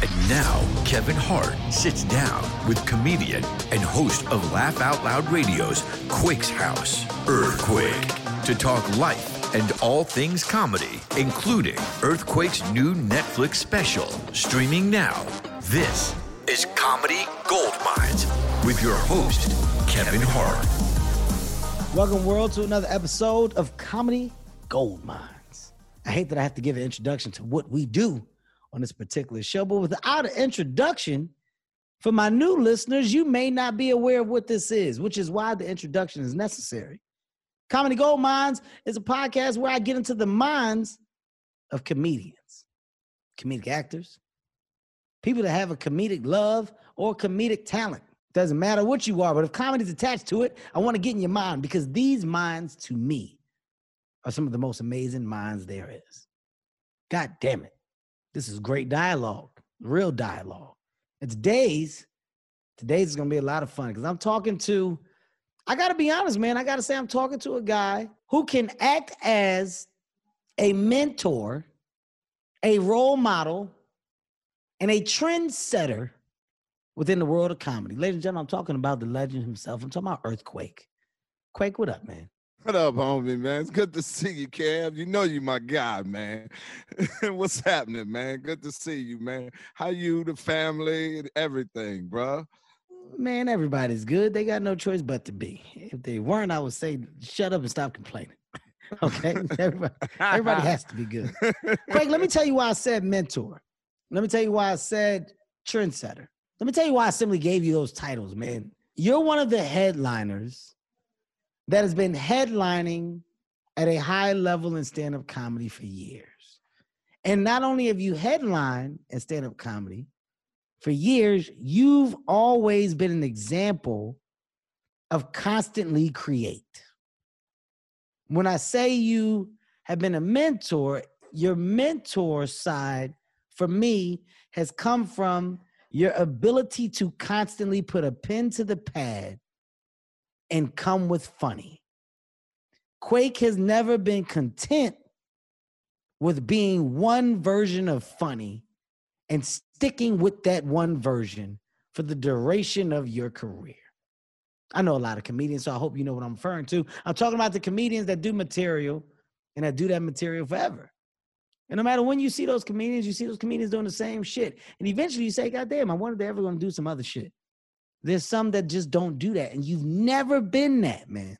And now, Kevin Hart sits down with comedian and host of Laugh Out Loud Radio's Quake's House, Earthquake, to talk life and all things comedy, including Earthquake's new Netflix special, streaming now. This is Comedy Gold Mines with your host, Kevin Hart. Welcome, world, to another episode of Comedy Gold Mines. I hate that I have to give an introduction to what we do on this particular show, but without an introduction, for my new listeners, you may not be aware of what this is, which is why the introduction is necessary. Comedy Gold Mines is a podcast where I get into the minds of comedians, comedic actors, people that have a comedic love or comedic talent. Doesn't matter what you are, but if comedy's attached to it, I want to get in your mind because these minds, to me, are some of the most amazing minds there is. God damn it. This is great dialogue, real dialogue. It's days. Today's is gonna be a lot of fun because I'm talking to, I gotta be honest, man. I gotta say, I'm talking to a guy who can act as a mentor, a role model, and a trendsetter within the world of comedy. Ladies and gentlemen, I'm talking about the legend himself. I'm talking about Earthquake. Quake, what up, man? What up, homie, man? It's good to see you, Kev. You know you my guy, man. What's happening, man? Good to see you, man. How you, the family, and everything, bro? Man, everybody's good. They got no choice but to be. If they weren't, I would say shut up and stop complaining. okay? everybody, everybody has to be good. Quake, let me tell you why I said mentor. Let me tell you why I said trendsetter. Let me tell you why I simply gave you those titles, man. You're one of the headliners that has been headlining at a high level in stand up comedy for years. And not only have you headlined in stand up comedy for years, you've always been an example of constantly create. When I say you have been a mentor, your mentor side for me has come from your ability to constantly put a pen to the pad and come with funny. Quake has never been content with being one version of funny and sticking with that one version for the duration of your career. I know a lot of comedians, so I hope you know what I'm referring to. I'm talking about the comedians that do material and that do that material forever. And no matter when you see those comedians, you see those comedians doing the same shit. And eventually you say, God damn, I wonder if they're ever gonna do some other shit. There's some that just don't do that. And you've never been that, man.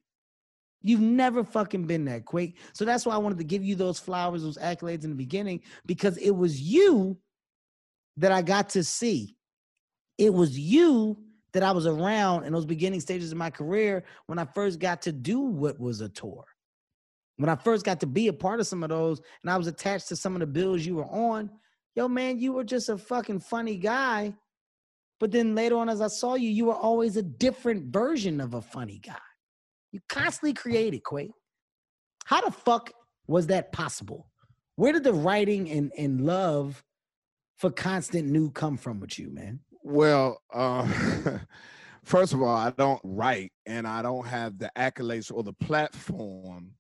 You've never fucking been that Quake. So that's why I wanted to give you those flowers, those accolades in the beginning, because it was you that I got to see. It was you that I was around in those beginning stages of my career when I first got to do what was a tour. When I first got to be a part of some of those and I was attached to some of the bills you were on, yo, man, you were just a fucking funny guy but then later on, as I saw you, you were always a different version of a funny guy. You constantly created, Quake. How the fuck was that possible? Where did the writing and, and love for constant new come from with you, man? Well, uh, first of all, I don't write and I don't have the accolades or the platform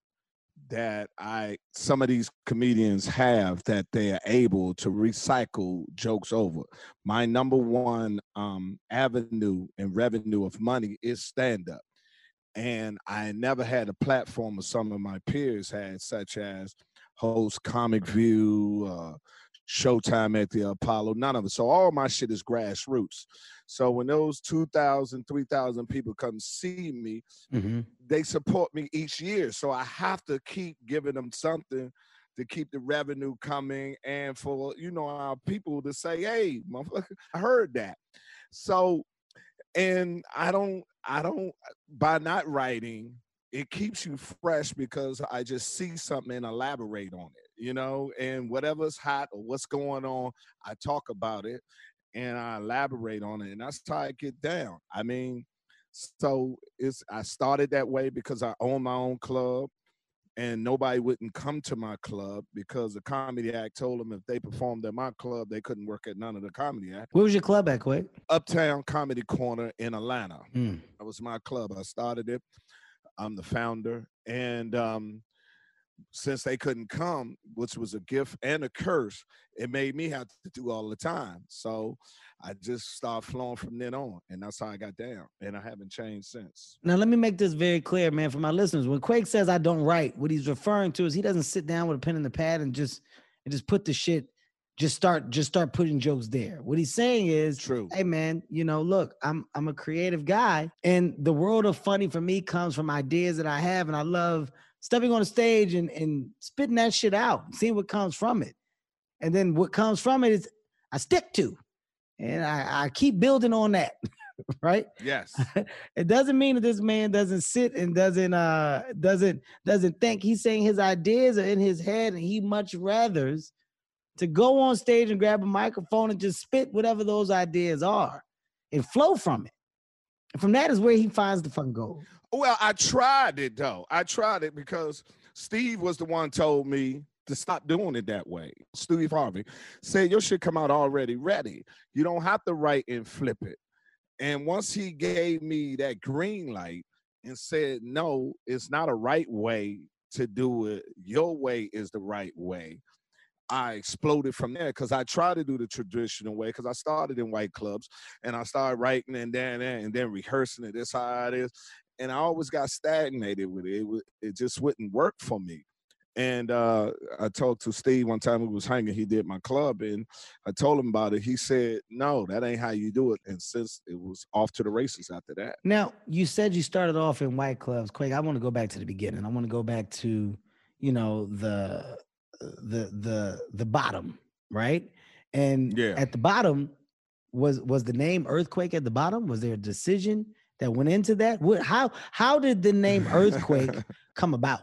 that I some of these comedians have that they are able to recycle jokes over. My number one um, avenue and revenue of money is stand up. And I never had a platform of some of my peers had, such as host Comic View, uh, Showtime at the Apollo, none of it. So all my shit is grassroots. So when those 2,000, 3,000 people come see me, mm-hmm. they support me each year. So I have to keep giving them something to keep the revenue coming and for you know our people to say, hey, motherfucker, I heard that. So and I don't I don't by not writing, it keeps you fresh because I just see something and elaborate on it, you know, and whatever's hot or what's going on, I talk about it and I elaborate on it. And that's how I get down. I mean, so it's I started that way because I own my own club and nobody wouldn't come to my club because the comedy act told them if they performed at my club they couldn't work at none of the comedy act Where was your club at, Quake? uptown comedy corner in atlanta Mm. that was my club i started it i'm the founder and um since they couldn't come which was a gift and a curse it made me have to do all the time so i just started flowing from then on and that's how i got down and i haven't changed since Now, let me make this very clear, man, for my listeners. When Quake says I don't write, what he's referring to is he doesn't sit down with a pen and the pad and just and just put the shit, just start, just start putting jokes there. What he's saying is, true hey man, you know, look, I'm I'm a creative guy, and the world of funny for me comes from ideas that I have, and I love stepping on the stage and and spitting that shit out, seeing what comes from it, and then what comes from it is I stick to, and I, I keep building on that, right? yes. It doesn't mean that this man doesn't sit and doesn't uh doesn't doesn't think. He's saying his ideas are in his head and he much rathers to go on stage and grab a microphone and just spit whatever those ideas are and flow from it. And from that is where he finds the fucking gold Well, I tried it though. I tried it because Steve was the one told me to stop doing it that way. Steve Harvey said your shit come out already ready. You don't have to write and flip it. And once he gave me that green light and said, no, it's not a right way to do it. Your way is the right way. I exploded from there because I tried to do the traditional way because I started in white clubs and I started writing and then and then rehearsing it. This how it is and I always got stagnated with it. It, wa- it just wouldn't work for me. And uh, I talked to Steve one time. We was hanging. He did my club, and I told him about it. He said, "No, that ain't how you do it." And since it was off to the races after that. now you said you started off in white clubs quake i want to go back to the beginning i want to go back to you know the the the the bottom right and Yeah. at the bottom was was the name earthquake at the bottom was there a decision that went into that what how how did the name earthquake come about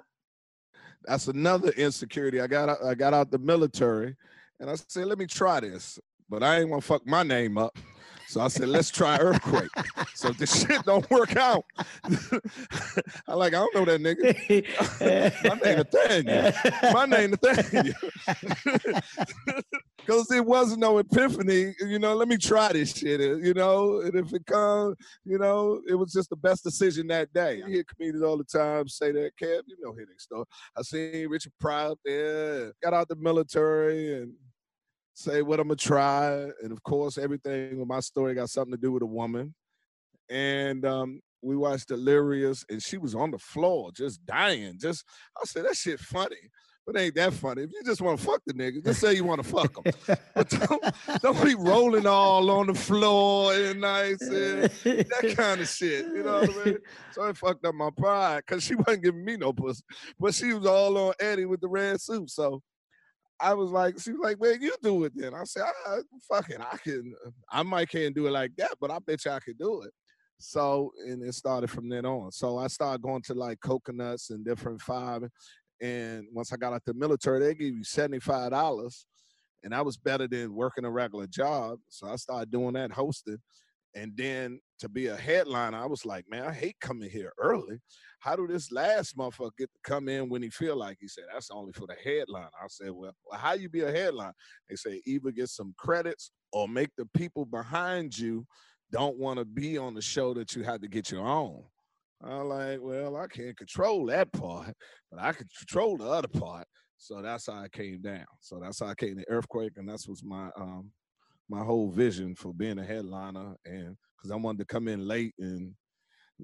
That's another insecurity. I got out, I got out the military, and I said, "Let me try this," but I ain't gonna fuck my name up. So I said, "Let's try earthquake." so if this shit don't work out, I like I don't know that nigga. My name Nathaniel. My name Nathaniel. Because it wasn't no epiphany, you know. Let me try this shit, uh, you know. And if it comes, you know, it was just the best decision that day. I hear comedians all the time say that, Kev, you know, hitting story. I seen Richard Pryor up there, got out the military, and say what I'm gonna try. And of course, everything with my story got something to do with a woman. And um, we watched Delirious, and she was on the floor just dying. Just I said that shit funny. But ain't that funny. If you just want to fuck the nigga, just say you want to fuck him. But don't, don't be rolling all on the floor and nice and that kind of shit. You know what I mean? So it fucked up my pride because she wasn't giving me no pussy. But she was all on Eddie with the red suit. So I was like, she was like, well, you do it then. I said, ah, fuck it. I can, I might can't do it like that, but I bet you I could do it. So, and it started from then on. So I started going to like coconuts and different five. And once I got out the military, they gave you $75 and that was better than working a regular job. So I started doing that hosting. And then to be a headliner, I was like, man, I hate coming here early. How do this last motherfucker get to come in when he feel like? He said, that's only for the headline. I said, well, how you be a headline? They say either get some credits or make the people behind you don't want to be on the show that you had to get your own. I'm like, well, I can't control that part, but I can control the other part. So that's how I came down. So that's how I came to Earthquake, and that's was my um my whole vision for being a headliner, and because I wanted to come in late and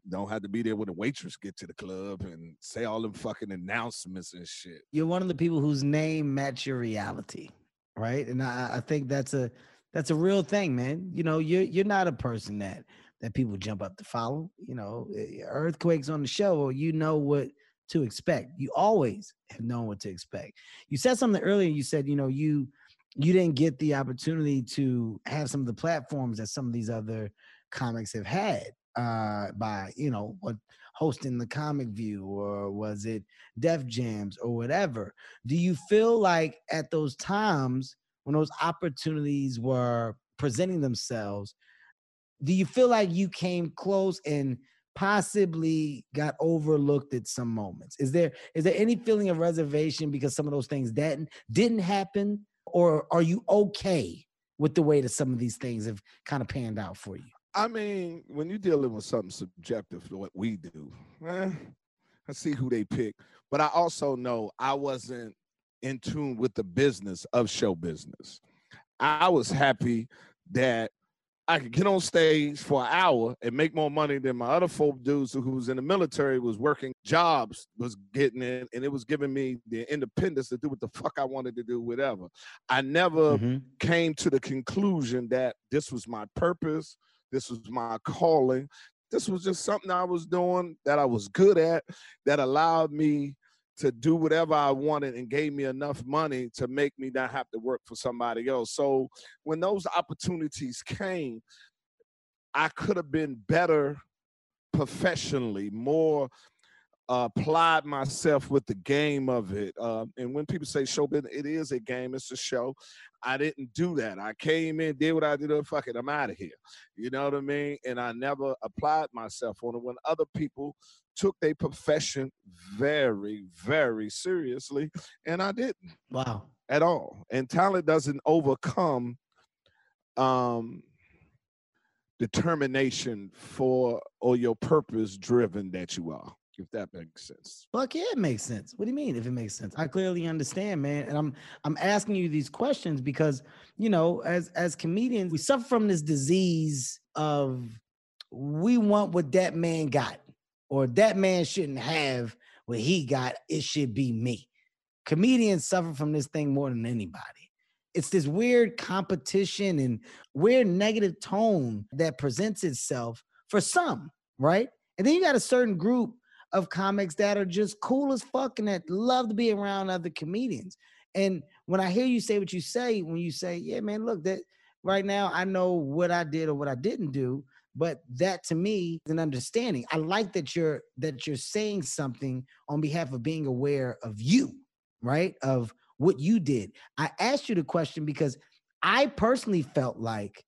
don't have to be there when the waitress get to the club and say all them fucking announcements and shit. you're one of the people whose name match your reality right and I, I think that's a that's a real thing man you know you're you're not a person that that people jump up to follow you know eh, earthquakes on the show you know what to expect. You always have known what to expect. You said something earlier. You said, you know, you you didn't get the opportunity to have some of the platforms that some of these other comics have had uh by you know what hosting the comic view or was it def jams or whatever. Do you feel like at those times when those opportunities were presenting themselves do you feel like you came close and possibly got overlooked at some moments? Is there is there any feeling of reservation because some of those things that didn't happen? Or are you okay with the way that some of these things have kind of panned out for you I mean, when you're dealing with something subjective to what we do, eh, I see who they pick. But I also know I wasn't in tune with the business of show business. I was happy that I could get on stage for an hour and make more money than my other folk dudes who was in the military was working jobs was getting in and it was giving me the independence to do what the fuck I wanted to do, whatever. I never mm-hmm. came to the conclusion that this was my purpose this was my calling. This was just something I was doing that I was good at that allowed me to do whatever I wanted and gave me enough money to make me not have to work for somebody else. So when those opportunities came, I could have been better professionally, more uh, applied myself with the game of it. Uh, and when people say show business, it is a game, it's a show. I didn't do that. I came in, did what I did, oh, fuck it, I'm out of here. You know what I mean? And I never applied myself on it when other people took their profession very, very seriously, and I didn't. Wow. At all. And talent doesn't overcome um determination for or your purpose driven that you are if that makes sense. Fuck yeah, it makes sense. What do you mean if it makes sense? I clearly understand, man. And I'm I'm asking you these questions because, you know, as as comedians, we suffer from this disease of we want what that man got, or that man shouldn't have what he got. It should be me. Comedians suffer from this thing more than anybody. It's this weird competition and weird negative tone that presents itself for some, right? And then you got a certain group of comics that are just cool as fuck and that love to be around other comedians. And when I hear you say what you say, when you say, yeah, man, look, that right now I know what I did or what I didn't do, but that to me is an understanding. I like that you're that you're saying something on behalf of being aware of you, right? Of what you did. I asked you the question because I personally felt like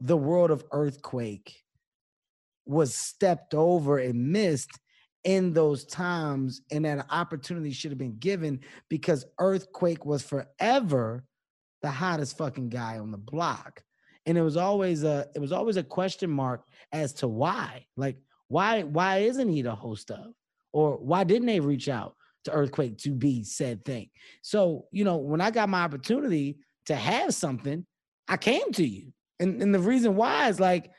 the world of earthquake was stepped over and missed in those times and that opportunity should have been given because earthquake was forever the hottest fucking guy on the block. And it was always a it was always a question mark as to why. Like why why isn't he the host of? Or why didn't they reach out to earthquake to be said thing? So you know when i got my opportunity to have something i came to you. And, and the reason why is like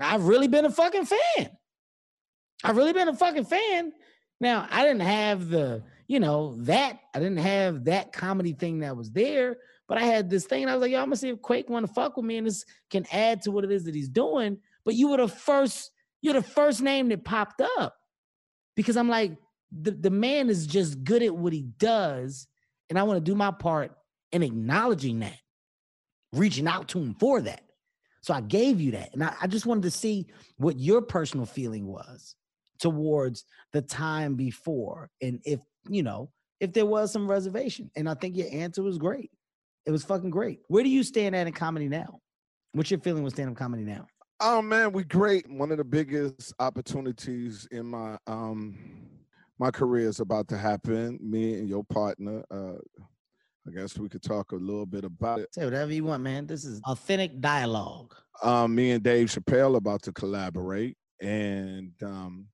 i've really been a fucking fan I've really been a fucking fan. Now, I didn't have the, you know, that I didn't have that comedy thing that was there, but I had this thing. I was like, yo, I'm gonna see if Quake want to fuck with me and this can add to what it is that he's doing. But you were the first, you're the first name that popped up because I'm like, the, the man is just good at what he does. And I want to do my part in acknowledging that, reaching out to him for that. So I gave you that. And I, I just wanted to see what your personal feeling was towards the time before and if you know if there was some reservation and i think your answer was great it was fucking great where do you stand at in comedy now what's your feeling with stand-up comedy now oh man we great one of the biggest opportunities in my um my career is about to happen me and your partner uh I guess we could talk a little bit about it. Say whatever you want, man. This is authentic dialogue. Um, me and Dave Chappelle about to collaborate, and um,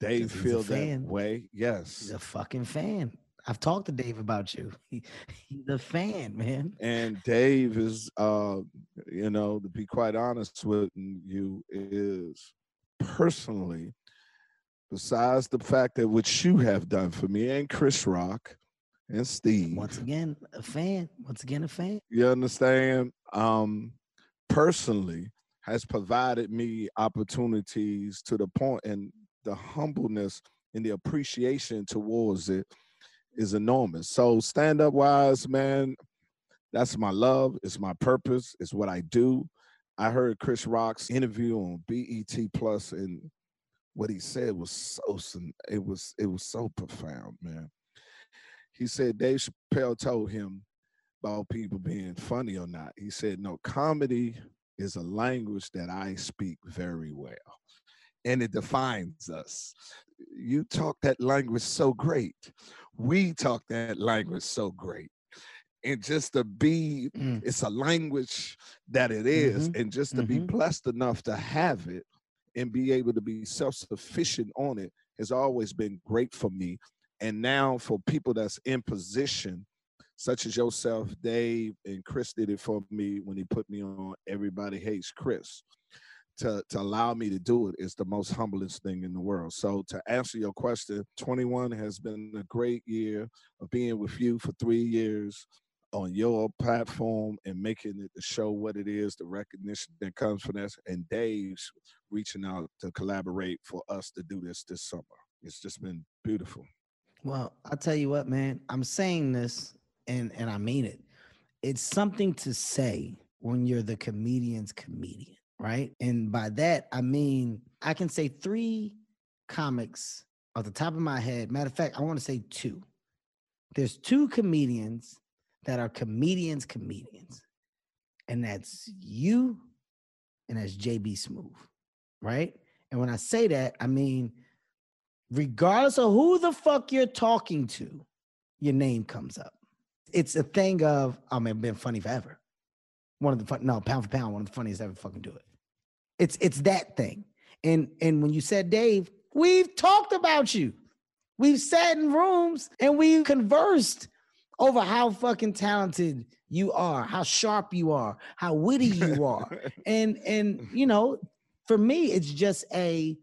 Dave feel that way. Yes. He's a fucking fan. I've talked to Dave about you. He, he's a fan, man. And Dave is uh, you know, to be quite honest with you, is personally, besides the fact that what you have done for me and Chris Rock and Steve. Once again, a fan. Once again, a fan. You understand? Um, personally has provided me opportunities to the point and the humbleness and the appreciation towards it is enormous. So stand up wise, man, that's my love. It's my purpose. It's what I do. I heard Chris Rock's interview on BET Plus, and what he said was so it was it was so profound, man. He said Dave Chappelle told him about people being funny or not. He said, "No, comedy is a language that I speak very well, and it defines us. You talk that language so great. We talk that language so great." and just to be mm. it's a language that it is, mm-hmm. and just to mm-hmm. be blessed enough to have it and be able to be self-sufficient on it has always been great for me and now for people that's in position such as yourself dave and chris did it for me when he put me on everybody hates chris to, to allow me to do it is the most humblest thing in the world. So to answer your question, 21 has been a great year of being with you for three years, on your platform and making it to show what it is, the recognition that comes from this, and Dave's reaching out to collaborate for us to do this this summer. It's just been beautiful. Well, I'll tell you what, man. I'm saying this, and and I mean it. It's something to say when you're the comedian's comedian, right? And by that I mean I can say three comics off the top of my head. Matter of fact, I want to say two. There's two comedians that are comedians, comedians. And that's you and that's JB Smoove, right? And when I say that, I mean, regardless of who the fuck you're talking to, your name comes up. It's a thing of, oh I mean, been funny forever. One of the fun, no, pound for pound, one of the funniest ever fucking do it. It's it's that thing. And and when you said Dave, we've talked about you. We've sat in rooms and we've conversed over how fucking talented you are, how sharp you are, how witty you are. and and you know, for me it's just a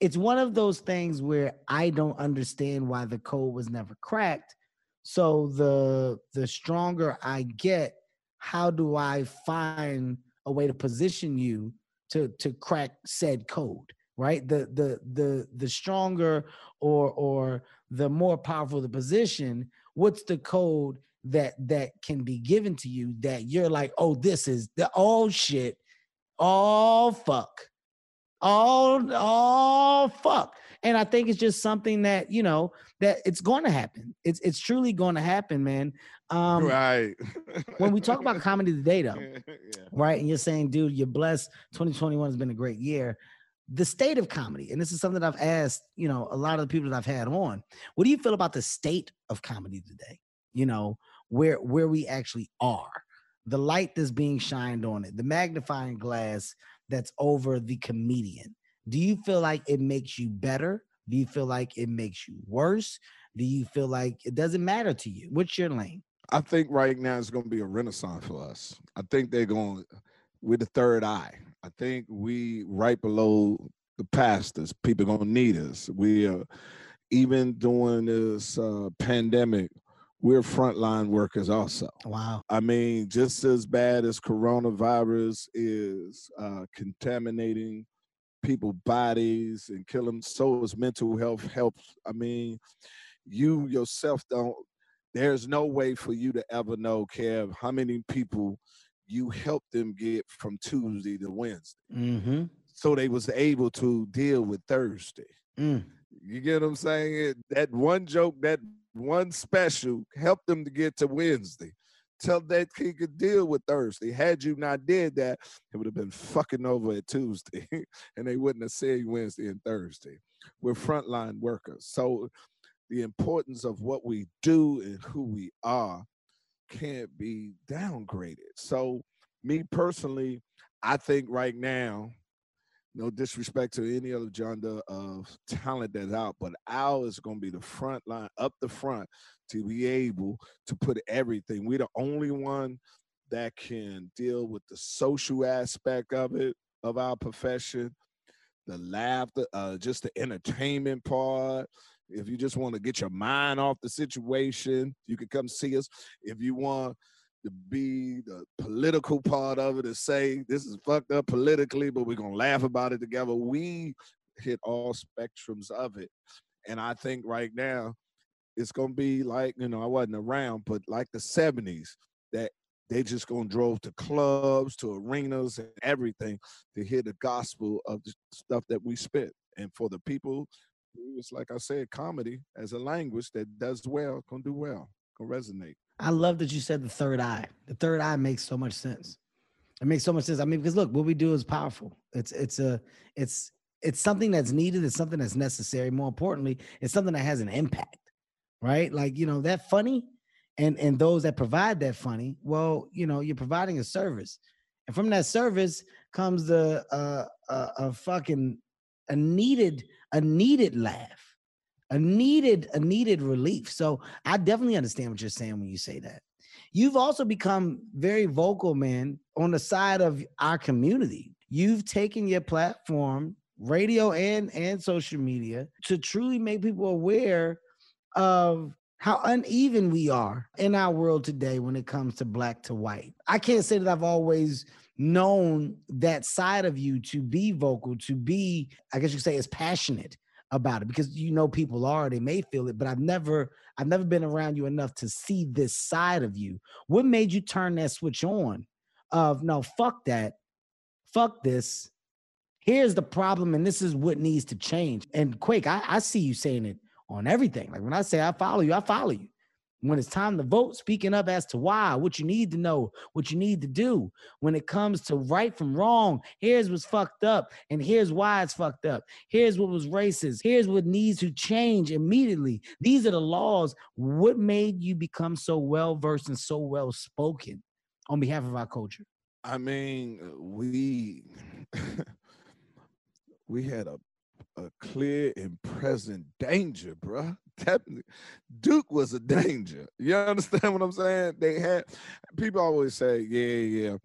it's one of those things where I don't understand why the code was never cracked. So the the stronger I get, how do I find a way to position you to to crack said code? Right? The the the the stronger or or the more powerful the position, what's the code that that can be given to you that you're like, oh, this is the oh shit, oh fuck, oh oh fuck. And I think it's just something that you know that it's going to happen. It's it's truly going to happen, man. Um, right. when we talk about comedy today, though, yeah. right? And you're saying, dude, you're blessed. 2021 has been a great year the state of comedy, and this is something that I've asked, you know, a lot of the people that I've had on. What do you feel about the state of comedy today? You know, where where we actually are, the light that's being shined on it, the magnifying glass that's over the comedian. Do you feel like it makes you better? Do you feel like it makes you worse? Do you feel like it doesn't matter to you? What's your lane? I think right now it's going to be a renaissance for us. I think they're going with the third eye. I think we right below the pastors. People gonna need us. We are even during this uh, pandemic, we're frontline workers also. Wow. I mean, just as bad as coronavirus is uh, contaminating people's bodies and killing, so is mental health helps. I mean, you yourself don't. There's no way for you to ever know, Kev, how many people you helped them get from Tuesday to Wednesday. Mm-hmm. So they was able to deal with Thursday. Mm. You get what I'm saying? That one joke, that one special helped them to get to Wednesday till that he could deal with Thursday. Had you not did that, it would have been fucking over at Tuesday, and they wouldn't have said Wednesday and Thursday. We're frontline workers, so the importance of what we do and who we are can't be downgraded. So, me personally, I think right now, no disrespect to any other genre of talent that's out, but Al is going to be the front line up the front to be able to put everything. We're the only one that can deal with the social aspect of it of our profession, the laughter, uh, just the entertainment part, if you just want to get your mind off the situation, you can come see us. If you want to be the political part of it and say this is fucked up politically, but we're gonna laugh about it together. We hit all spectrums of it. And I think right now it's gonna be like, you know, I wasn't around, but like the 70s, that they just gonna drove to clubs, to arenas and everything to hear the gospel of the stuff that we spit. And for the people it's like I said, comedy as a language that does well, gonna do well, gonna resonate. I love that you said the third eye. The third eye makes so much sense. It makes so much sense. I mean, because look, what we do is powerful. It's it's a it's it's something that's needed. It's something that's necessary. More importantly, it's something that has an impact, right? Like you know that funny, and and those that provide that funny. Well, you know, you're providing a service, and from that service comes the uh, uh, a fucking a needed a needed laugh, a needed a needed relief. So I definitely understand what you're saying when you say that. You've also become very vocal, man, on the side of our community. You've taken your platform, radio and and social media, to truly make people aware of how uneven we are in our world today when it comes to black to white. I can't say that I've always known that side of you to be vocal, to be, I guess you could say, as passionate about it because you know people are they may feel it but i've never i've never been around you enough to see this side of you. What made you turn that switch on of no fuck that. Fuck this. Here's the problem and this is what needs to change. And quake I, I see you saying it on everything. Like when i say i follow you i follow you when it's time to vote, speaking up as to why, what you need to know, what you need to do. When it comes to right from wrong, here's what's fucked up, and here's why it's fucked up. Here's what was racist. Here's what needs to change immediately. These are the laws. What made you become so well versed and so well spoken on behalf of our culture? I mean, uh, we we had a a clear and present danger, bro. Definitely. Duke was a danger. You understand what I'm saying? They had people always say, yeah, yeah.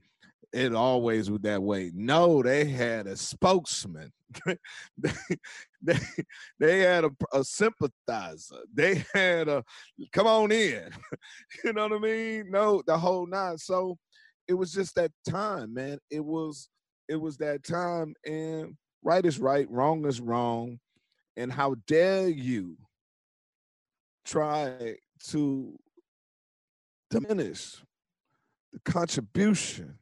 It always was that way. No, they had a spokesman. they, they, they had a, a sympathizer. They had a come on in. you know what I mean? No, the whole nine. So it was just that time, man. It was it was that time, and right is right, wrong is wrong. And how dare you try to diminish the contribution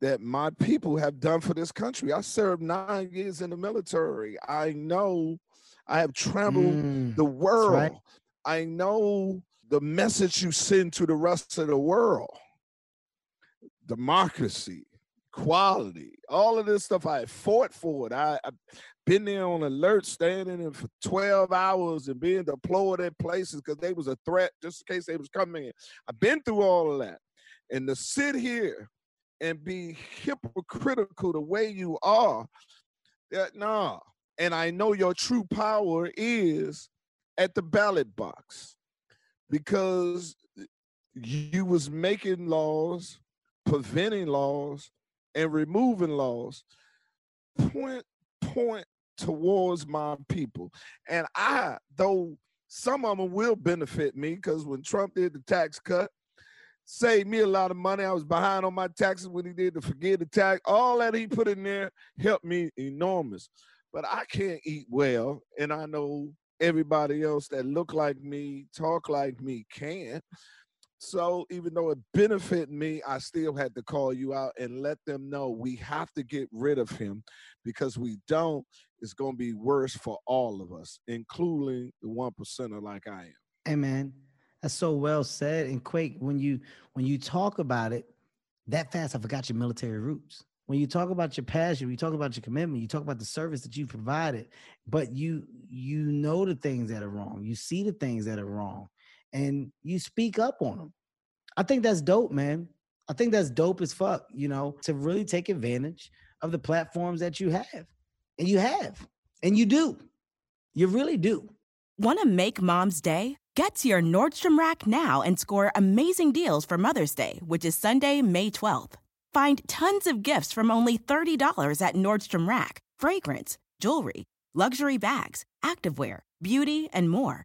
that my people have done for this country. I served nine years in the military. I know I have traveled mm, the world. Right. I know the message you send to the rest of the world democracy, quality, all of this stuff. I fought for it. I, have been there on alert, standing in for 12 hours and being deployed at places because they was a threat just in case they was coming in. I've been through all of that. And to sit here and be hypocritical the way you are, that nah. And I know your true power is at the ballot box because you was making laws, preventing laws, and removing laws point point towards my people. And I, though some of them will benefit me, because when Trump did the tax cut, saved me a lot of money. I was behind on my taxes when he did the forget the tax. All that he put in there helped me enormous. But I can't eat well, and I know everybody else that look like me, talk like me can. So even though it benefited me, I still had to call you out and let them know we have to get rid of him because we don't, it's going to be worse for all of us, including the one percenter like I am. Man, that's so well said. And Quake, when you when you talk about it that fast, I forgot your military roots. When you talk about your passion, you talk about your commitment, you talk about the service that you provided, but you you know the things that are wrong, you see the things that are wrong and you speak up on them. I think that's dope, man. I think that's dope as fuck, you know, to really take advantage of the platforms that you have. And you have. And you do. You really do. Want to make mom's day? Get to your Nordstrom Rack now and score amazing deals for Mother's Day, which is Sunday, May 12th. Find tons of gifts from only $30 at Nordstrom Rack fragrance, jewelry, luxury bags, activewear, beauty, and more.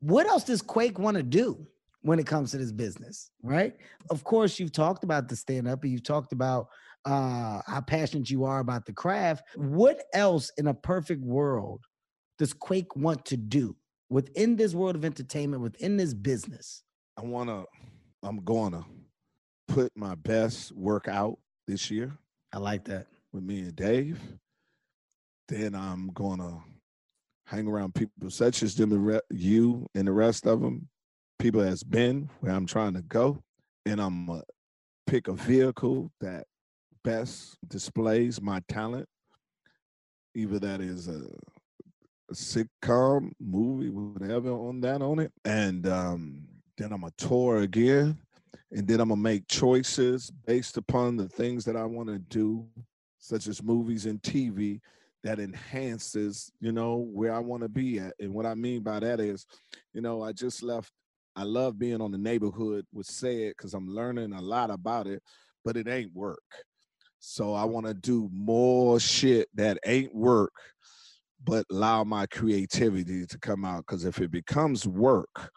What else does Quake want to do when it comes to this business? Right. Of course, you've talked about the stand up and you've talked about uh, how passionate you are about the craft. What else in a perfect world does Quake want to do within this world of entertainment, within this business? I want to, I'm going to put my best work out this year. I like that. With me and Dave. Then I'm going to hang around people such as them, you and the rest of them, people that's been where I'm trying to go. And I'm going to pick a vehicle that best displays my talent. Either that is a, a sitcom, movie, whatever on that on it. And um, then I'm a tour again. And then I'm gonna make choices based upon the things that I want to do, such as movies and TV, that enhances, you know, where I want to be at. And what I mean by that is, you know, I just left. I love being on the neighborhood with Ced because I'm learning a lot about it, but it ain't work. So I want to do more shit that ain't work, but allow my creativity to come out. Because if it becomes work,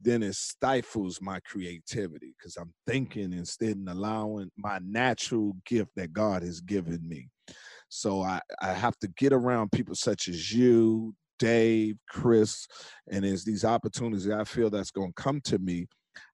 then it stifles my creativity because I'm thinking instead of allowing my natural gift that God has given me. So I, I have to get around people such as you, Dave, Chris, and there's these opportunities I feel that's going to come to me.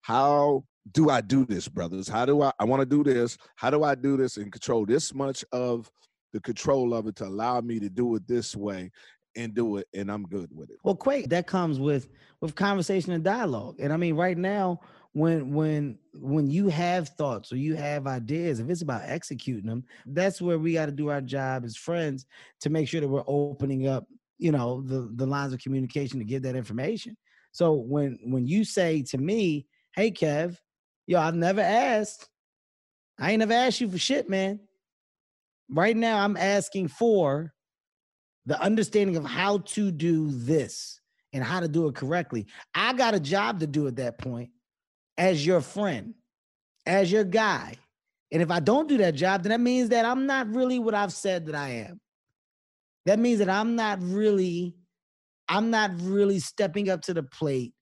How do I do this, brothers? How do I I want to do this? How do I do this and control this much of the control of it to allow me to do it this way and do it and I'm good with it. Well, Quake, that comes with with conversation and dialogue. And I mean, right now, when when when you have thoughts or you have ideas, if it's about executing them, that's where we got to do our job as friends to make sure that we're opening up, you know, the the lines of communication to give that information. So when when you say to me, "Hey, Kev, yo, I've never asked. I ain't never asked you for shit, man. Right now, I'm asking for the understanding of how to do this and how to do it correctly. I got a job to do at that point as your friend, as your guy. And if I don't do that job, then that means that I'm not really what I've said that I am. That means that I'm not really, I'm not really stepping up to the plate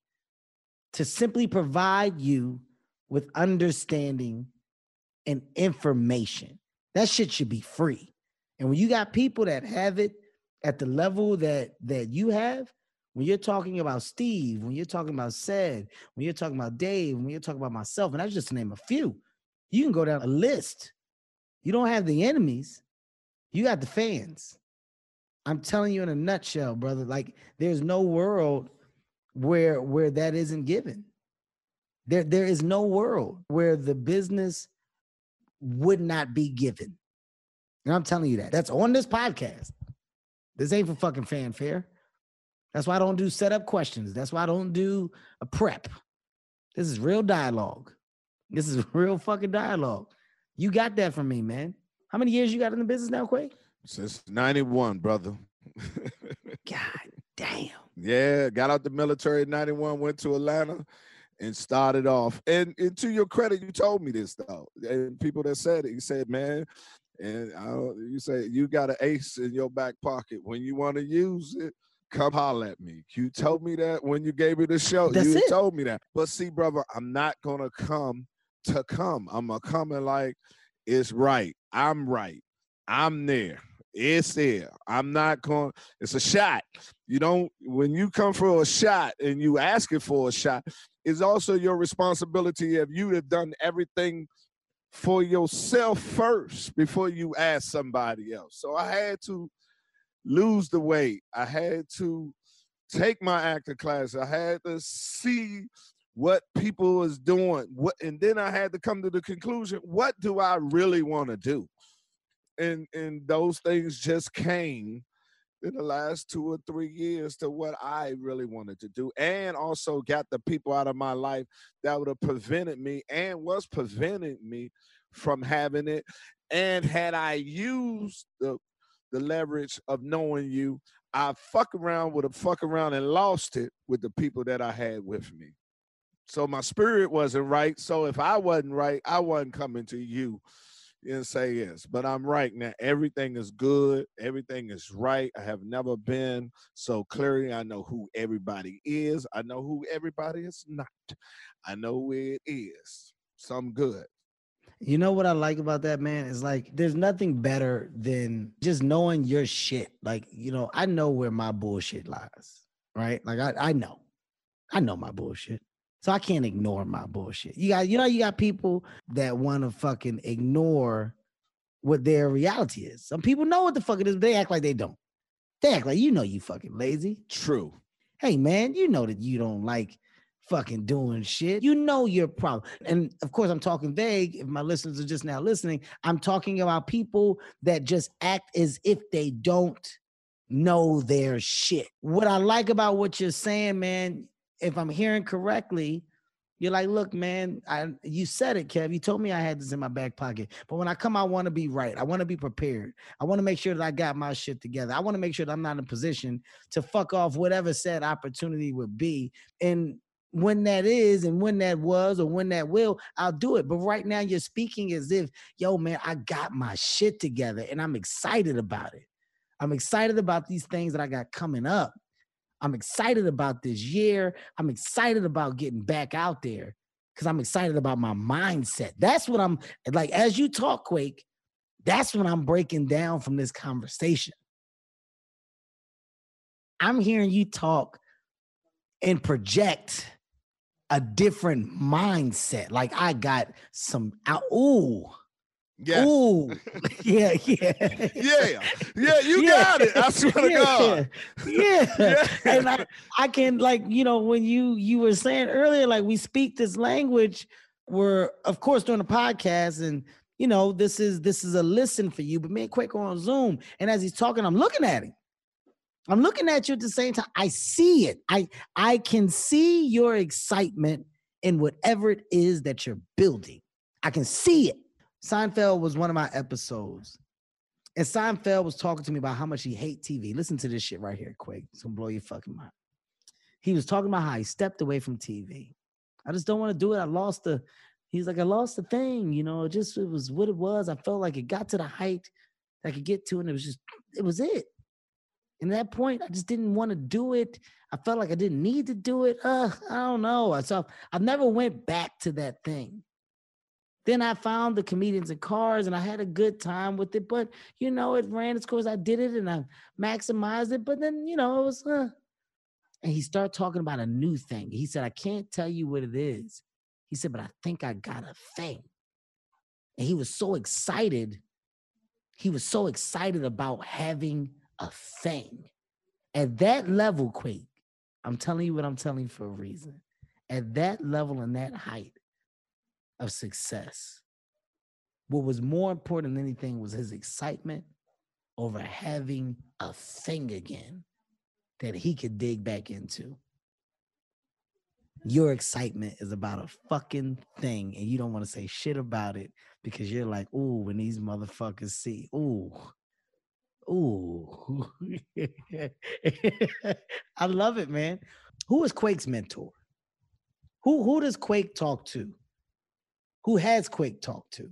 to simply provide you with understanding and information. That shit should be free. And when you got people that have it at the level that that you have, when you're talking about Steve, when you're talking about Ced, when you're talking about Dave, when you're talking about myself, and that's just name a few, you can go down a list. You don't have the enemies, you got the fans. I'm telling you in a nutshell, brother. Like there's no world where where that isn't given. There, there is no world where the business would not be given. And I'm telling you that. That's on this podcast. This ain't for fucking fanfare. That's why I don't do setup questions. That's why I don't do a prep. This is real dialogue. This is real fucking dialogue. You got that from me, man. How many years you got in the business now, Quake? Since 91, brother. God damn. Yeah, got out the military in 91, went to Atlanta and started off. And, and to your credit, you told me this though. And people that said it, you said, man, and I, you say you got an ace in your back pocket. When you want to use it, come holler at me. You told me that when you gave me the show. That's you it. told me that. But see, brother, I'm not gonna come to come. I'm gonna come and like it's right. I'm right. I'm there. It's there. I'm not going. It's a shot. You don't. When you come for a shot and you asking for a shot, it's also your responsibility if you have done everything for yourself first before you ask somebody else. So I had to lose the weight. I had to take my acting class. I had to see what people was doing. What and then I had to come to the conclusion, what do I really want to do? And and those things just came in the last two or three years to what I really wanted to do, and also got the people out of my life that would have prevented me and was preventing me from having it. And had I used the the leverage of knowing you. I fuck around with a fuck around and lost it with the people that I had with me. So my spirit wasn't right. So if I wasn't right, I wasn't coming to you and say yes. But I'm right now. Everything is good. Everything is right. I have never been so clearly. I know who everybody is. I know who everybody is not. I know where it is. So I'm good. You know what I like about that, man? Is like there's nothing better than just knowing your shit. Like, you know, I know where my bullshit lies, right? Like I, I know. I know my bullshit. So I can't ignore my bullshit. You got, you know, you got people that want to fucking ignore what their reality is. Some people know what the fuck it is, but they act like they don't. They act like you know you fucking lazy. True. Hey man, you know that you don't like fucking doing shit. You know your problem. And of course, I'm talking vague. If my listeners are just now listening, I'm talking about people that just act as if they don't know their shit. What I like about what you're saying, man, if I'm hearing correctly, you're like, look, man, I you said it, Kev. You told me I had this in my back pocket. But when I come, I want to be right. I want to be prepared. I want to make sure that I got my shit together. I want to make sure that I'm not in a position to fuck off whatever said opportunity would be. And when that is and when that was or when that will, I'll do it. But right now, you're speaking as if, yo, man, I got my shit together and I'm excited about it. I'm excited about these things that I got coming up. I'm excited about this year. I'm excited about getting back out there because I'm excited about my mindset. That's what I'm like. As you talk, Quake, that's what I'm breaking down from this conversation. I'm hearing you talk and project a different mindset. Like I got some out. Ooh, yeah. Ooh, yeah, yeah, yeah, yeah. You yeah. got it. I swear to God. Yeah. yeah, and I, I can like you know when you you were saying earlier like we speak this language. We're of course doing a podcast and you know this is this is a listen for you. But me and Quake on Zoom, and as he's talking, I'm looking at him. I'm looking at you at the same time. I see it. I I can see your excitement in whatever it is that you're building. I can see it. Seinfeld was one of my episodes. And Seinfeld was talking to me about how much he hate TV. Listen to this shit right here, quick. It's gonna blow your fucking mind. He was talking about how he stepped away from TV. I just don't want to do it. I lost the. He's like, I lost the thing. You know, it just it was what it was. I felt like it got to the height that I could get to, and it was just it was it. And at that point, I just didn't want to do it. I felt like I didn't need to do it. I don't know. So I never went back to that thing. Then I found the comedians and cars and I had a good time with it. But, you know, it ran its course. I did it and I maximized it. But then, you know, it was, uh, and he started talking about a new thing. He said, I can't tell you what it is. He said, but I think I got a thing. And he was so excited. He was so excited about having a thing. At that level, Quake, I'm telling you what I'm telling you for a reason. At that level and that height, of success. What was more important than anything was his excitement over having a thing again that he could dig back into. Your excitement is about a fucking thing, and you don't want to say shit about it because you're like, ooh, when these motherfuckers see, ooh, ooh. I love it, man. Who is Quake's mentor? Who who does Quake talk to? Who has Quake talked to?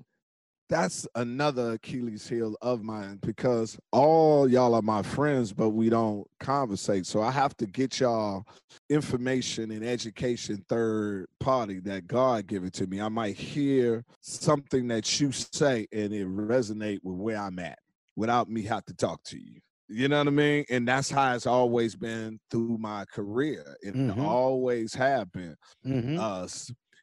That's another Achilles heel of mine because all y'all are my friends, but we don't conversate. So I have to get y'all information and education third party that God give it to me. I might hear something that you say and it resonate with where I'm at without me have to talk to you. You know what I mean? And that's how it's always been through my career. It mm-hmm. always have been. Mm-hmm. Uh,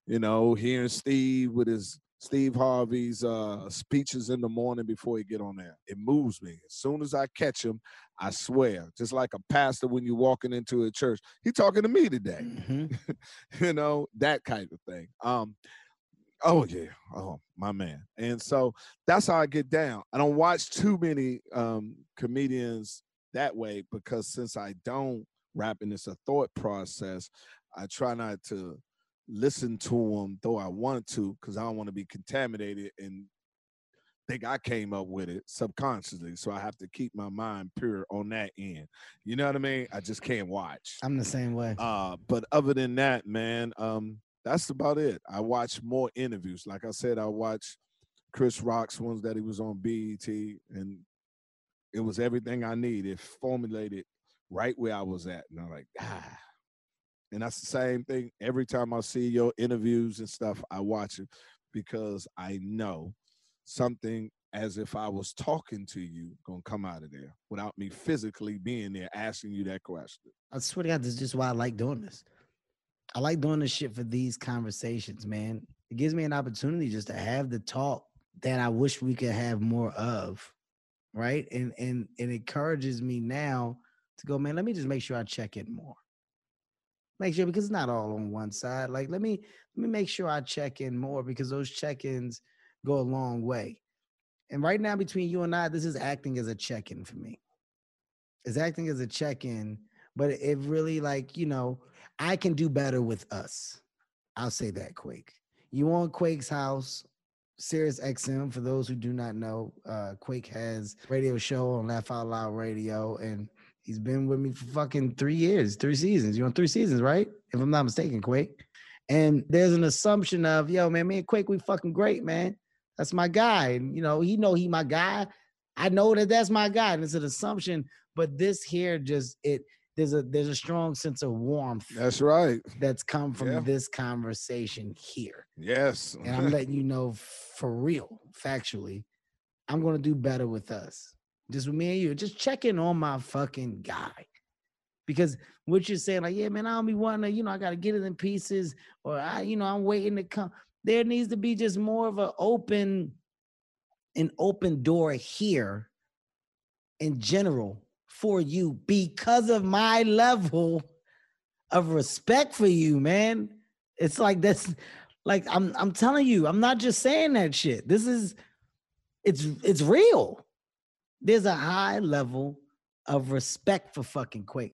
you know, hearing Steve with his Steve Harvey's uh, speeches in the morning before he get on there. It moves me. As soon as I catch him, I swear, just like a pastor when you're walking into a church, he talking to me today. Mm-hmm. you know, that kind of thing. Um, oh yeah, oh my man. And so that's how I get down. I don't watch too many um, comedians that way because since I don't rap and it's a thought process, I try not to listen to them though I want to because I don't want to be contaminated and think I came up with it subconsciously. So I have to keep my mind pure on that end. You know what I mean? I just can't watch. I'm the same way. Uh, but other than that, man, um, that's about it. I watch more interviews. Like I said, I watch Chris Rock's ones that he was on BET, and it was everything I need. It formulated right where I was at. And I'm like, ah. And that's the same thing. Every time I see your interviews and stuff, I watch it because I know something as if I was talking to you gonna come out of there without me physically being there asking you that question. I swear to God, this is just why I like doing this. I like doing this shit for these conversations, man. It gives me an opportunity just to have the talk that I wish we could have more of. Right. And and it encourages me now to go, man, let me just make sure I check in more. Make sure because it's not all on one side. Like let me let me make sure I check in more because those check-ins go a long way. And right now, between you and I, this is acting as a check-in for me. It's acting as a check-in, but it really like, you know, I can do better with us. I'll say that, Quake. You on Quake's house, Sirius XM, for those who do not know, uh, Quake has radio show on Laugh Out Loud Radio, and he's been with me for fucking three years, three seasons. You're on three seasons, right? If I'm not mistaken, Quake. And there's an assumption of, yo, man, me and Quake, we fucking great, man. That's my guy. And, you know, he know he my guy. I know that that's my guy. And it's an assumption, but this here just, it, there's a there's a strong sense of warmth That's right. that's come from Yeah. this conversation here. Yes. And I'm letting you know for real, factually, I'm gonna do better with us. Just with me and you. Just checking on my fucking guy. Because what you're saying, like, yeah, man, I don't be wanting to, you know, I gotta get it in pieces, or I, you know, I'm waiting to come. There needs to be just more of an open, an open door here in general for you because of my level of respect for you, man. It's like that's like I'm I'm telling you, I'm not just saying that shit. This is it's it's real. There's a high level of respect for fucking Quake.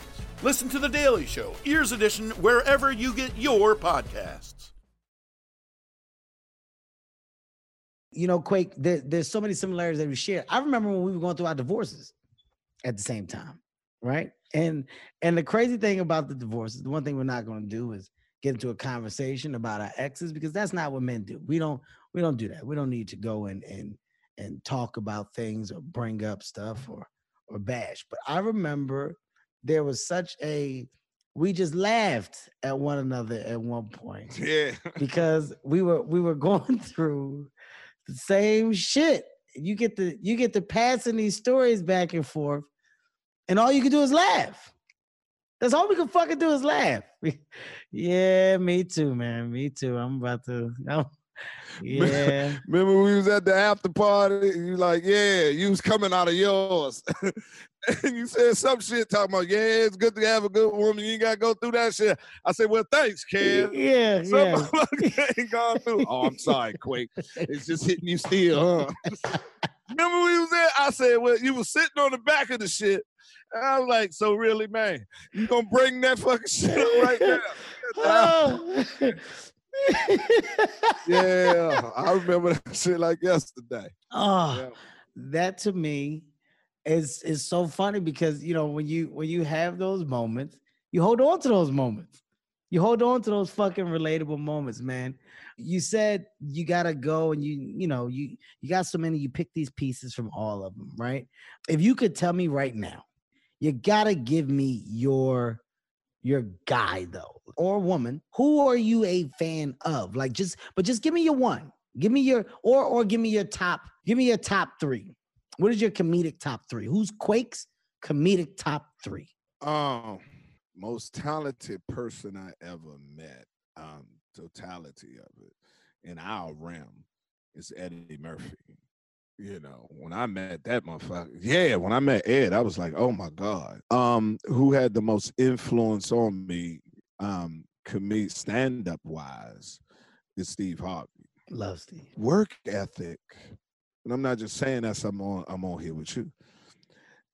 Listen to The Daily Show, Ears Edition, wherever you get your podcasts. You know, Quake, there, there's so many similarities that we share. I remember when we were going through our divorces at the same time, right? And and the crazy thing about the divorces, the one thing we're not going to do is get into a conversation about our exes because that's not what men do. We don't we don't do that. We don't need to go and and and talk about things or bring up stuff or or bash. But I remember there was such a we just laughed at one another at one point yeah. because we were we were going through the same shit. You get the you get to passing these stories back and forth, and all you can do is laugh. That's all we can fucking do is laugh. yeah, me too, man. Me too. I'm about to. I'm, yeah. Remember we was at the after party you like, yeah, you was coming out of yours. and you said some shit talking about, yeah, it's good to have a good woman. You ain't gotta go through that shit. I said, well, thanks, kid. Yeah, Some yeah. ain't gone through. Oh, I'm sorry, Quake. It's just hitting you still, huh? Remember we was there? I said, well, you was sitting on the back of the shit. And I was like, so really, man, you gonna bring that fucking shit up right now? Oh. Yeah, I remember that shit like yesterday. Oh, Yeah. that to me is is so funny because you know when you when you have those moments, you hold on to those moments. You hold on to those fucking relatable moments, man. You said you gotta go and you you know you you got so many. You pick these pieces from all of them, right? If you could tell me right now, you gotta give me your your guy though or woman. Who are you a fan of? Like just but just give me your one. Give me your or or give me your top. Give me your top three. What is your comedic top three? Who's Quake's comedic top three? Um, most talented person I ever met, um, totality of it in our realm is Eddie Murphy. you know, when I met that motherfucker, yeah, when I met Ed, I was like, oh my God. Um, who had the most influence on me, um, commit stand-up wise, is Steve Harvey. Love Steve. Work ethic. And I'm not just saying that I'm on I'm on here with you.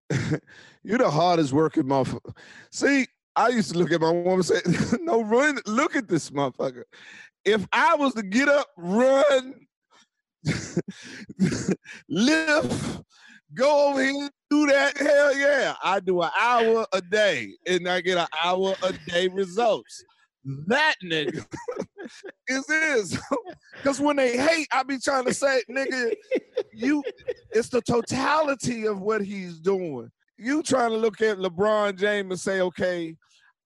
You're the hardest working motherfucker. See, I used to look at my woman and say, no, run, look at this motherfucker. If I was to get up, run, lift, go over here, do that, hell yeah. I do an hour a day and I get an hour a day results. That nigga is this. Because when they hate, I be trying to say, nigga, you it's the totality of what he's doing. You trying to look at LeBron James and say, okay,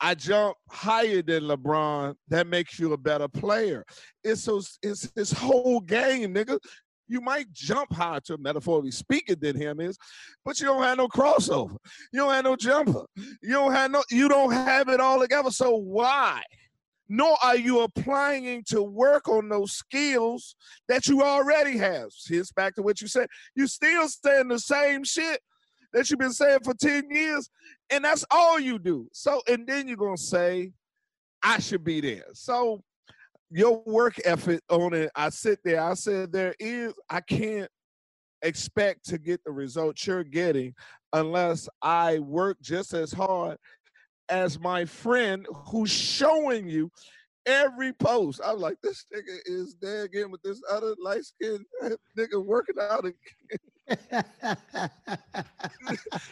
I jump higher than LeBron. That makes you a better player. It's so it's his whole game, nigga. You might jump higher to metaphorically speaking than him is, but you don't have no crossover. You don't have no jumper. You don't have no. You don't have it all together. So why? Nor are you applying to work on those skills that you already have. Here's back to what you said. You still saying the same shit that you've been saying for 10 years, and that's all you do. So, and then you're gonna say, I should be there. So your work effort on it, I sit there, I said there is, I can't expect to get the results you're getting unless I work just as hard as my friend who's showing you every post. I'm like, this nigga is there again with this other light skinned nigga working out. again.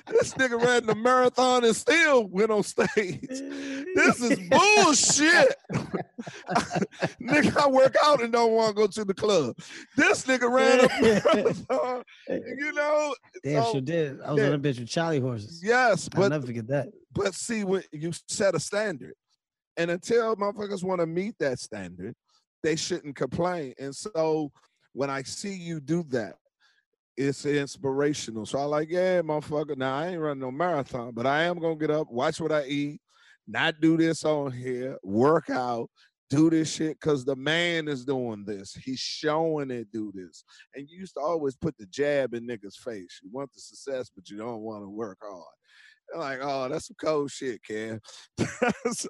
this nigga ran the marathon and still went on stage. This is bullshit. nigga, I work out and don't want to go to the club. This nigga ran marathon. You know, damn, so, sure did. I was yeah. on a bitch with Charlie horses. Yes, but I'll never forget that. But see, when you set a standard, and until motherfuckers want to meet that standard, they shouldn't complain. And so when I see you do that, it's inspirational. So I like, yeah, motherfucker. Now I ain't running no marathon, but I am gonna get up, watch what I eat, not do this on here, work out, do this shit because the man is doing this. He's showing it do this. And you used to always put the jab in niggas' face. You want the success, but you don't want to work hard. They're like, oh, that's some cold shit, Cam. I just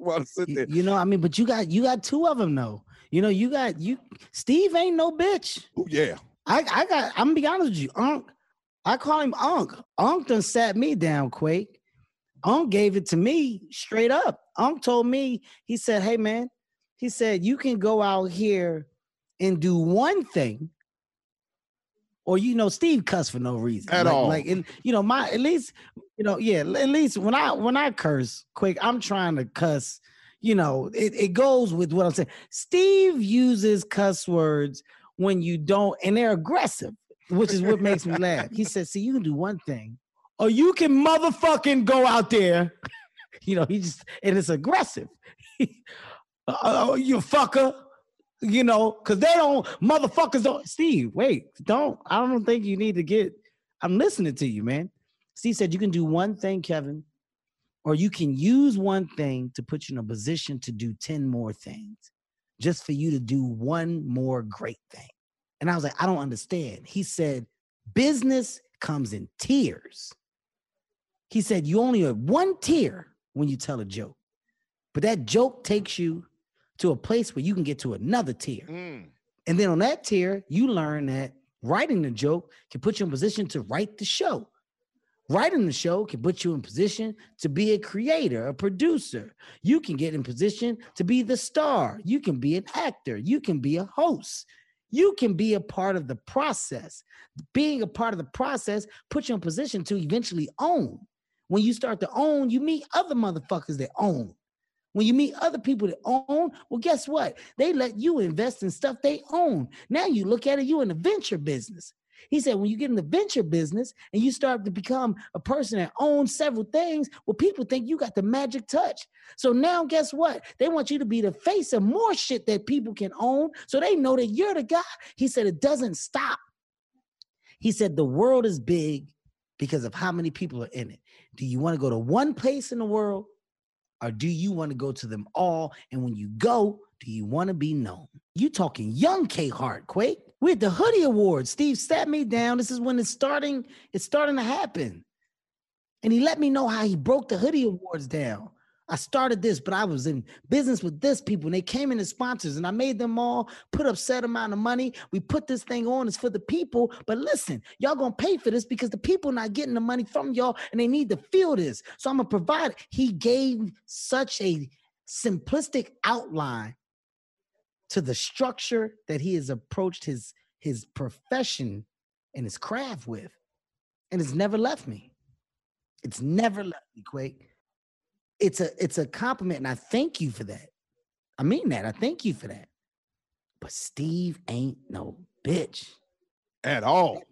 want to sit there. You know, I mean, but you got you got two of them though. You know, you got you Steve ain't no bitch. Oh yeah. I, I got, I'm gonna be honest with you, Unc. I call him Unc. Unc done sat me down, Quake. Unc gave it to me straight up. Unc told me, he said, Hey man, he said, you can go out here and do one thing. Or you know, Steve cuss for no reason. At like, all. Like and you know, my at least, you know, yeah, at least when I when I curse, quick, I'm trying to cuss, you know, it, it goes with what I'm saying. Steve uses cuss words when you don't, and they're aggressive, which is what makes me laugh. He said, "See, you can do one thing, or you can motherfucking go out there." you know, he just and it's aggressive. Oh, oh, you fucker. You know, because they don't motherfuckers don't. Steve, wait, don't. I don't think you need to get. I'm listening to you, man. Steve said you can do one thing, Kevin, or you can use one thing to put you in a position to do 10 more things just for you to do one more great thing. And I was like, I don't understand. He said, business comes in tiers. He said, you only have one tier when you tell a joke, but that joke takes you to a place where you can get to another tier. Mm. And then on that tier, you learn that writing the joke can put you in position to write the show. Writing the show can put you in position to be a creator, a producer. You can get in position to be the star. You can be an actor. You can be a host. You can be a part of the process. Being a part of the process puts you in position to eventually own. When you start to own, you meet other motherfuckers that own. When you meet other people that own, well, guess what? They let you invest in stuff they own. Now you look at it, you in the venture business. He said, when you get in the venture business and you start to become a person that owns several things, well, people think you got the magic touch. So now, guess what? They want you to be the face of more shit that people can own so they know that you're the guy. He said, it doesn't stop. He said, the world is big because of how many people are in it. Do you want to go to one place in the world or do you want to go to them all? And when you go, do you want to be known? You talking young K Hart, Quake. We're at the Hoodie Awards. Steve sat me down. This is when it's starting, it's starting to happen. And he let me know how he broke the Hoodie Awards down. I started this, but I was in business with this people, and they came in as sponsors, and I made them all put up set amount of money. We put this thing on, it's for the people. But listen, y'all gonna pay for this because the people not getting the money from y'all, and they need to feel this. So I'm gonna provide. He gave such a simplistic outline to the structure that he has approached his his profession and his craft with, and it's never left me. It's never left me, Quake it's a it's a compliment, and I thank you for that. I mean that. I thank you for that. But Steve ain't no bitch at all.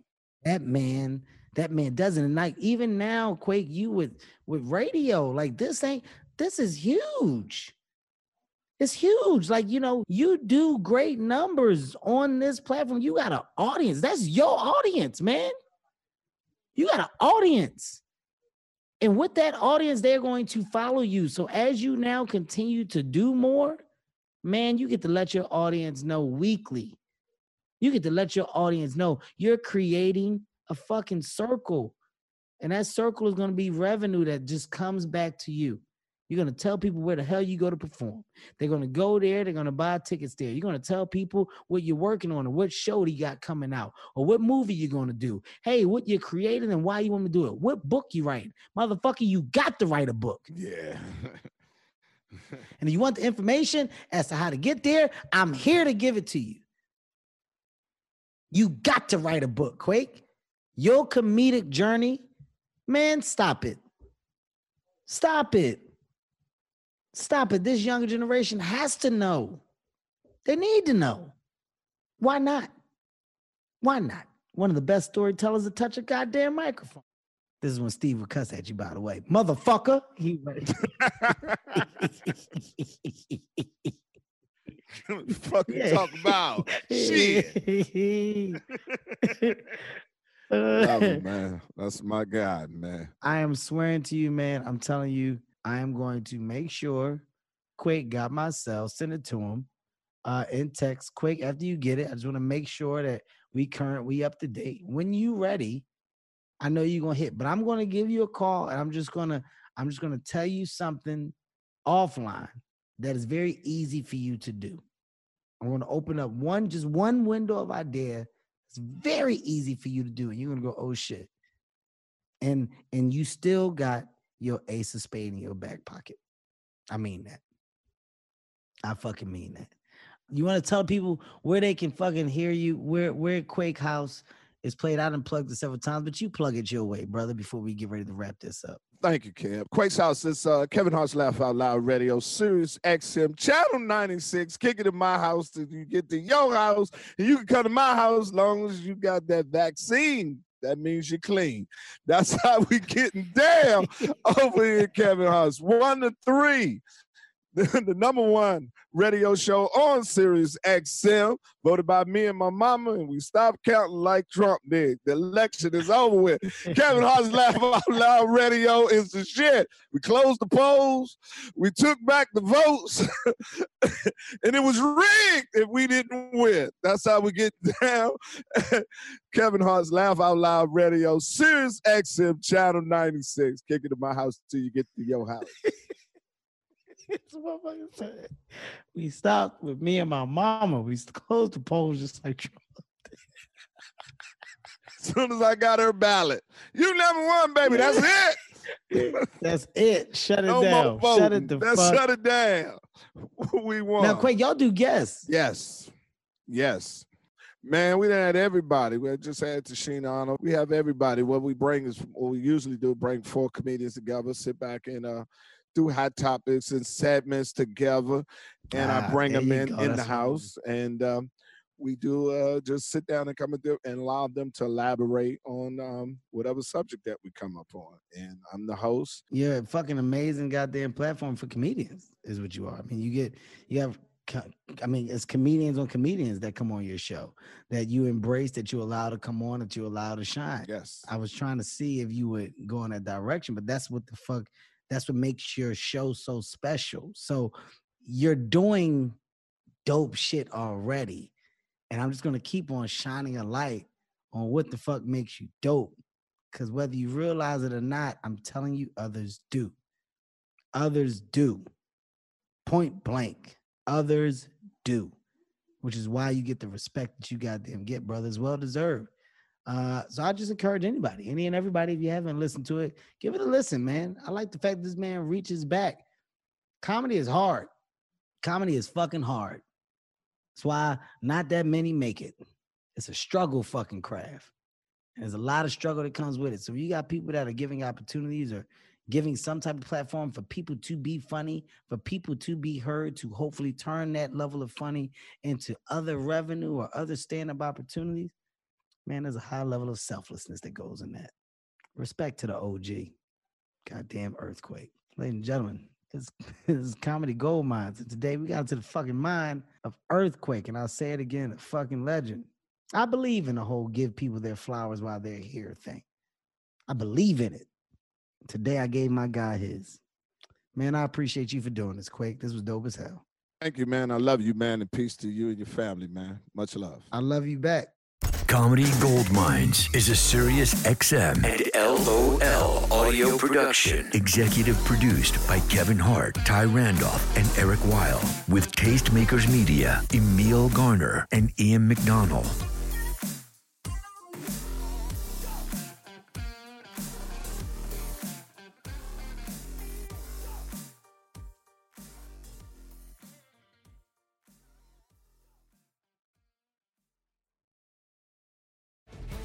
That man, that man doesn't. And like even now, Quake, you with with radio, like this ain't this is huge. It's huge. Like, you know, you do great numbers on this platform. You got an audience. That's your audience, man. You got an audience. And with that audience, they're going to follow you. So as you now continue to do more, man, you get to let your audience know weekly. You get to let your audience know you're creating a fucking circle. And that circle is going to be revenue that just comes back to you. You're going to tell people where the hell you go to perform. They're going to go there. They're going to buy tickets there. You're going to tell people what you're working on or what show do you got coming out or what movie you're going to do. Hey, what you're creating and why you want to do it. What book you writing. Motherfucker, you got to write a book. Yeah. and if you want the information as to how to get there, I'm here to give it to you. You got to write a book, Quake. Your comedic journey, man, stop it. Stop it. Stop it. This younger generation has to know. They need to know. Why not? Why not? One of the best storytellers to touch a goddamn microphone. This is when Steve would cuss at you, by the way. Motherfucker. He fucking yeah. talk about shit. Love him, man. That's my God, man. I am swearing to you, man. I'm telling you, I am going to make sure Quake got my cell, send it to him uh, in text. Quake, after you get it, I just want to make sure that we current, we up to date. When you ready, I know you're gonna hit, but I'm gonna give you a call and I'm just gonna, I'm just gonna tell you something offline that is very easy for you to do. I'm gonna open up one, just one window of idea. It's very easy for you to do, and you're gonna go, oh shit. And and you still got your ace of spade in your back pocket. I mean that. I fucking mean that. You want to tell people where they can fucking hear you, where where Quake House is played out and plugged it several times, but you plug it your way, brother, before we get ready to wrap this up. Thank you, Kev. Quake's House is uh, Kevin Hart's Laugh Out Loud Radio, Sirius XM, Channel 96. Kick it in my house till you get to your house. And you can come to my house as long as you got that vaccine that means you're clean. That's how we getting down over here, Kevin House. One to three. The, number one radio show on Sirius XM, voted by me and my mama, and we stopped counting like Trump did. The election is over with. Kevin Hart's Laugh Out Loud Radio is the shit. We closed the polls, we took back the votes, and it was rigged if we didn't win. That's how we get down. Kevin Hart's Laugh Out Loud Radio, Sirius XM, Channel 96. Kick it to my house till you get to your house. We stopped with me and my mama. We closed the polls just like Trump. as soon as I got her ballot, you never won, baby. That's it. That's it. Shut it no down. Shut it the That's fuck. shut it down. we won. Now, Quake, y'all do guests. Yes. Yes. Man, we had everybody. We just had Tichina Arnold. We have everybody. What we bring is what we usually do: bring four comedians together, sit back and uh, do hot topics and segments together, and ah, I bring them in in the house, and um, we do uh, just sit down and come and, do, and allow them to elaborate on um, whatever subject that we come up on. And I'm the host. Yeah, fucking amazing goddamn platform for comedians is what you are. I mean, you get you have I mean, it's comedians on comedians that come on your show that you embrace, that you allow to come on, that you allow to shine. Yes. I was trying to see if you would go in that direction, but that's what the fuck that's what makes your show so special. So you're doing dope shit already. And I'm just gonna keep on shining a light on what the fuck makes you dope. Cause whether you realize it or not, I'm telling you, others do. Others do. Point blank. Others do. Which is why you get the respect that you goddamn get, brothers. Well deserved. Uh, so I just encourage anybody, any and everybody, if you haven't listened to it, give it a listen, man. I like the fact this man reaches back. Comedy is hard. Comedy is fucking hard. That's why not that many make it. It's a struggle fucking craft. There's a lot of struggle that comes with it. So you got people that are giving opportunities or giving some type of platform for people to be funny, for people to be heard, to hopefully turn that level of funny into other revenue or other stand-up opportunities man, there's a high level of selflessness that goes in that. Respect to the OG. Goddamn earthquake. Ladies and gentlemen, it's, it's comedy gold mines. And today we got into the fucking mind of earthquake. And I'll say it again, a fucking legend. I believe in the whole give people their flowers while they're here thing. I believe in it. Today I gave my guy his. Man, I appreciate you for doing this, Quake. This was dope as hell. Thank you, man. I love you, man, and peace to you and your family, man. Much love. I love you back. Comedy Gold Mines is a Sirius XM and LOL audio production. Executive produced by Kevin Hart, Thai Randolph, and Eric Weil. With Tastemakers Media, Emil Garner, and Ian McDonald.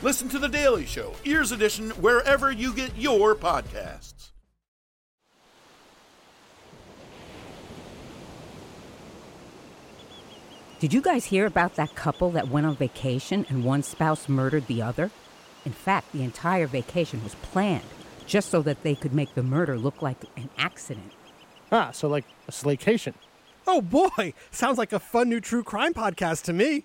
Listen to The Daily Show, Ears Edition, wherever you get your podcasts. Did you guys hear about that couple that went on vacation and one spouse murdered the other? In fact, the entire vacation was planned just so that they could make the murder look like an accident. Ah, so like a slaycation. Oh boy, sounds like a fun new true crime podcast to me.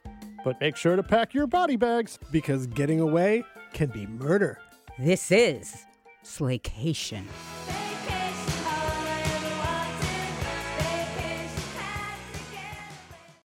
But make sure to pack your body bags. Because getting away can be murder. This is Slaycation.